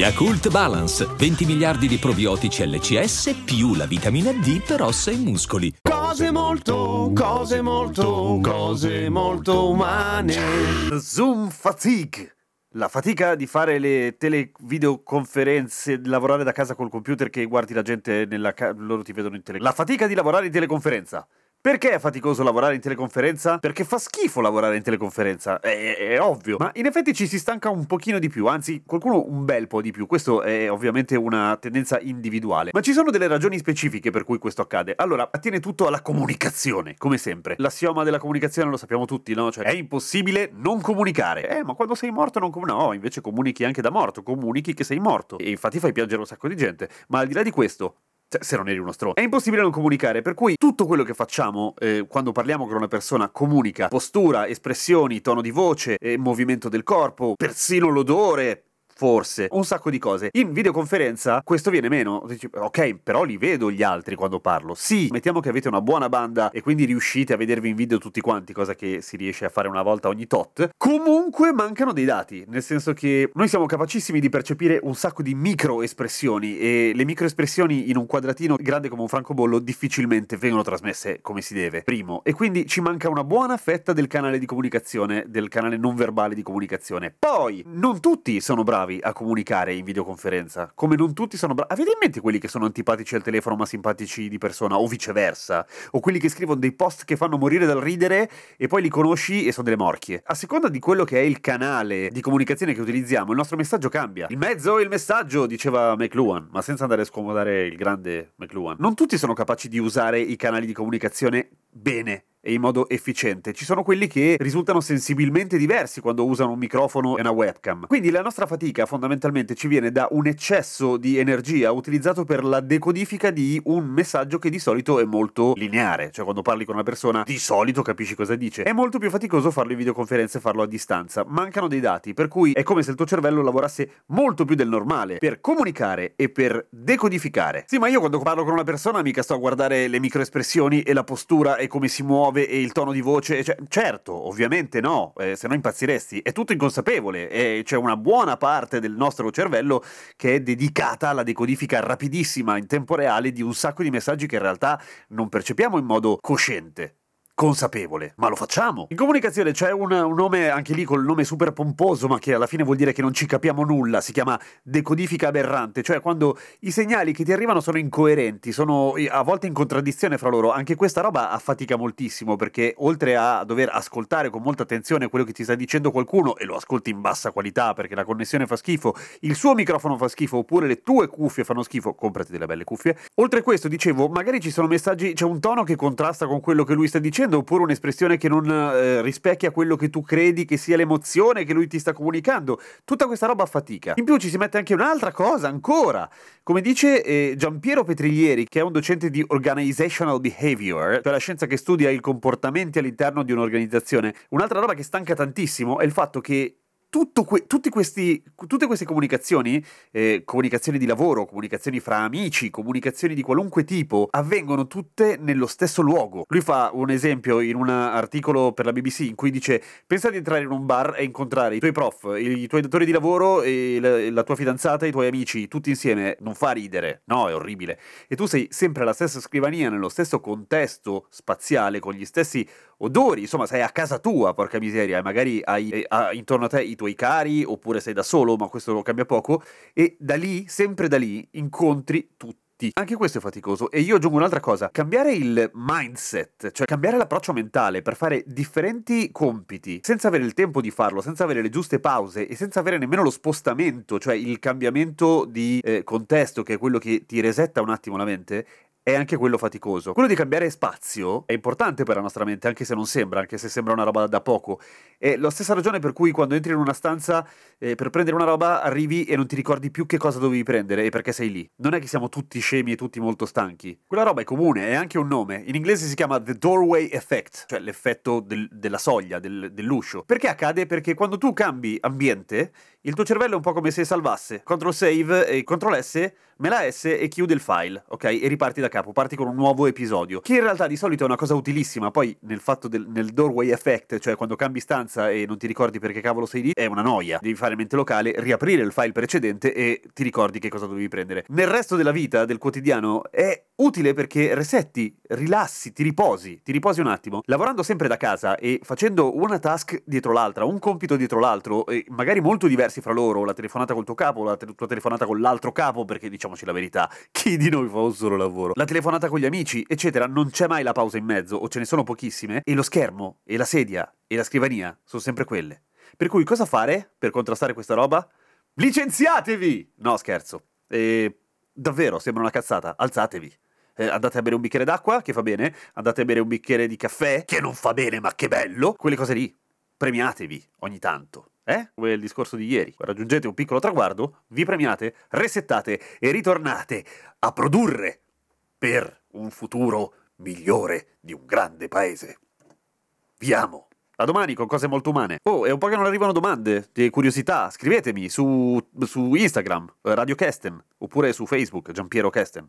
Yakult Balance, 20 miliardi di probiotici LCS più la vitamina D per ossa e muscoli. Cose molto, cose molto, cose molto umane. Zoom fatigue. La fatica di fare le televideoconferenze, di lavorare da casa col computer che guardi la gente nella casa, loro ti vedono in tele. La fatica di lavorare in teleconferenza. Perché è faticoso lavorare in teleconferenza? Perché fa schifo lavorare in teleconferenza, è, è, ovvio. Ma in effetti ci si stanca un pochino di più, anzi qualcuno un bel po' di più. Questo è ovviamente una tendenza individuale. Ma ci sono delle ragioni specifiche per cui questo accade. Allora, attiene tutto alla comunicazione, come sempre. L'assioma della comunicazione lo sappiamo tutti, no? Cioè, è impossibile non comunicare. Eh, ma quando sei morto non comunichi. No, invece comunichi anche da morto, comunichi che sei morto. E infatti fai piangere un sacco di gente. Ma al di là di questo, cioè, se non eri uno stronzo. È impossibile non comunicare, per cui tutto quello che facciamo eh, quando parliamo con una persona comunica postura, espressioni, tono di voce, eh, movimento del corpo, persino l'odore, forse, un sacco di cose. In videoconferenza questo viene meno. Ok, però li vedo gli altri quando parlo. Sì, mettiamo che avete una buona banda e quindi riuscite a vedervi in video tutti quanti, cosa che si riesce a fare una volta ogni tot. Comunque mancano dei dati, nel senso che noi siamo capacissimi di percepire un sacco di micro espressioni e le micro espressioni in un quadratino grande come un francobollo difficilmente vengono trasmesse come si deve. Primo, e quindi ci manca una buona fetta del canale di comunicazione, del canale non verbale di comunicazione. Poi, non tutti sono bravi a comunicare in videoconferenza. Come non tutti sono bravi. Avete in mente quelli che sono antipatici al telefono ma simpatici di persona, o viceversa? O quelli che scrivono dei post che fanno morire dal ridere e poi li conosci e sono delle morchie. A seconda di quello che è il canale di comunicazione che utilizziamo, il nostro messaggio cambia. Il mezzo e il messaggio, diceva McLuhan, ma senza andare a scomodare il grande McLuhan. Non tutti sono capaci di usare i canali di comunicazione bene e in modo efficiente. Ci sono quelli che risultano sensibilmente diversi quando usano un microfono e una webcam. Quindi la nostra fatica fondamentalmente ci viene da un eccesso di energia utilizzato per la decodifica di un messaggio che di solito è molto lineare, cioè quando parli con una persona di solito capisci cosa dice. È molto più faticoso farlo in videoconferenza e farlo a distanza. Mancano dei dati, per cui è come se il tuo cervello lavorasse molto più del normale per comunicare e per decodificare. Sì, ma io quando parlo con una persona mica sto a guardare le microespressioni e la postura e come si muove muove e il tono di voce. Cioè, certo, ovviamente no, eh, se no impazziresti. È tutto inconsapevole e c'è una buona parte del nostro cervello che è dedicata alla decodifica rapidissima in tempo reale di un sacco di messaggi che in realtà non percepiamo in modo cosciente consapevole, ma lo facciamo. In comunicazione c'è un, un, nome, anche lì col nome super pomposo, ma che alla fine vuol dire che non ci capiamo nulla, si chiama decodifica aberrante, cioè quando i segnali che ti arrivano sono incoerenti, sono a volte in contraddizione fra loro. Anche questa roba affatica moltissimo, perché oltre a dover ascoltare con molta attenzione quello che ti sta dicendo qualcuno, e lo ascolti in bassa qualità perché la connessione fa schifo, il suo microfono fa schifo, oppure le tue cuffie fanno schifo, comprati delle belle cuffie. Oltre a questo, dicevo, magari ci sono messaggi, c'è un tono che contrasta con quello che lui sta dicendo, oppure un'espressione che non eh, rispecchia quello che tu credi che sia l'emozione che lui ti sta comunicando. Tutta questa roba fatica. In più ci si mette anche un'altra cosa ancora. Come dice eh, Giampiero Petriglieri, che è un docente di Organizational Behavior, cioè la scienza che studia i comportamenti all'interno di un'organizzazione, un'altra roba che stanca tantissimo è il fatto che Que- questi, tutte queste comunicazioni, eh, comunicazioni di lavoro, comunicazioni fra amici, comunicazioni di qualunque tipo, avvengono tutte nello stesso luogo. Lui fa un esempio in un articolo per la BBC in cui dice: Pensa di entrare in un bar e incontrare i tuoi prof, i, tuoi datori di lavoro, la, la tua fidanzata, i tuoi amici, tutti insieme. Non fa ridere, no, è orribile. E tu sei sempre alla stessa scrivania, nello stesso contesto spaziale, con gli stessi odori, insomma, sei a casa tua, porca miseria, e magari hai eh, intorno a te i tuoi cari, oppure sei da solo, ma questo lo cambia poco, e da lì, sempre da lì, incontri tutti anche questo è faticoso. E io aggiungo un'altra cosa: cambiare il mindset, cioè cambiare l'approccio mentale per fare differenti compiti senza avere il tempo di farlo, senza avere le giuste pause e senza avere nemmeno lo spostamento, cioè il cambiamento di eh, contesto, che è quello che ti resetta un attimo la mente, è anche quello faticoso. Quello di cambiare spazio è importante per la nostra mente, anche se non sembra, anche se sembra una roba da poco. È la stessa ragione per cui quando entri in una stanza eh, per prendere una roba arrivi e non ti ricordi più che cosa dovevi prendere e perché sei lì. Non è che siamo tutti scemi e tutti molto stanchi. Quella roba è comune, è anche un nome. In inglese si chiama The Doorway Effect, cioè l'effetto del, della soglia, del, dell'uscio. Perché accade? Perché quando tu cambi ambiente, il tuo cervello è un po' come se salvasse. Ctrl save e Ctrl S, me la S e chiude il file, ok? E riparti da capo, parti con un nuovo episodio. Che in realtà di solito è una cosa utilissima, poi nel fatto del nel doorway effect, cioè quando cambi stanza e non ti ricordi perché cavolo sei lì, è una noia. Devi fare mente locale, riaprire il file precedente e ti ricordi che cosa dovevi prendere. Nel resto della vita, del quotidiano, è utile perché resetti, rilassi, ti riposi, ti riposi un attimo. Lavorando sempre da casa e facendo una task dietro l'altra, un compito dietro l'altro, e magari molto diversi fra loro, la telefonata col tuo capo, la te- tua telefonata con l'altro capo, perché diciamoci la verità, chi di noi fa un solo lavoro, la telefonata con gli amici, eccetera, non c'è mai la pausa in mezzo, o ce ne sono pochissime, e lo schermo, e la sedia, e la scrivania sono sempre quelle. Per cui cosa fare per contrastare questa roba? Licenziatevi! No, scherzo. E davvero, sembra una cazzata. Alzatevi. Eh, andate a bere un bicchiere d'acqua, che fa bene. Andate a bere un bicchiere di caffè, che non fa bene, ma che bello. Quelle cose lì. Premiatevi ogni tanto. Eh? Come il discorso di ieri. Raggiungete un piccolo traguardo, vi premiate, resettate e ritornate a produrre per un futuro migliore di un grande paese. Vi amo. A domani con cose molto umane. Oh, è un po' che non arrivano domande, curiosità. Scrivetemi su, su Instagram, Radio Kesten, oppure su Facebook, Giampiero Kesten.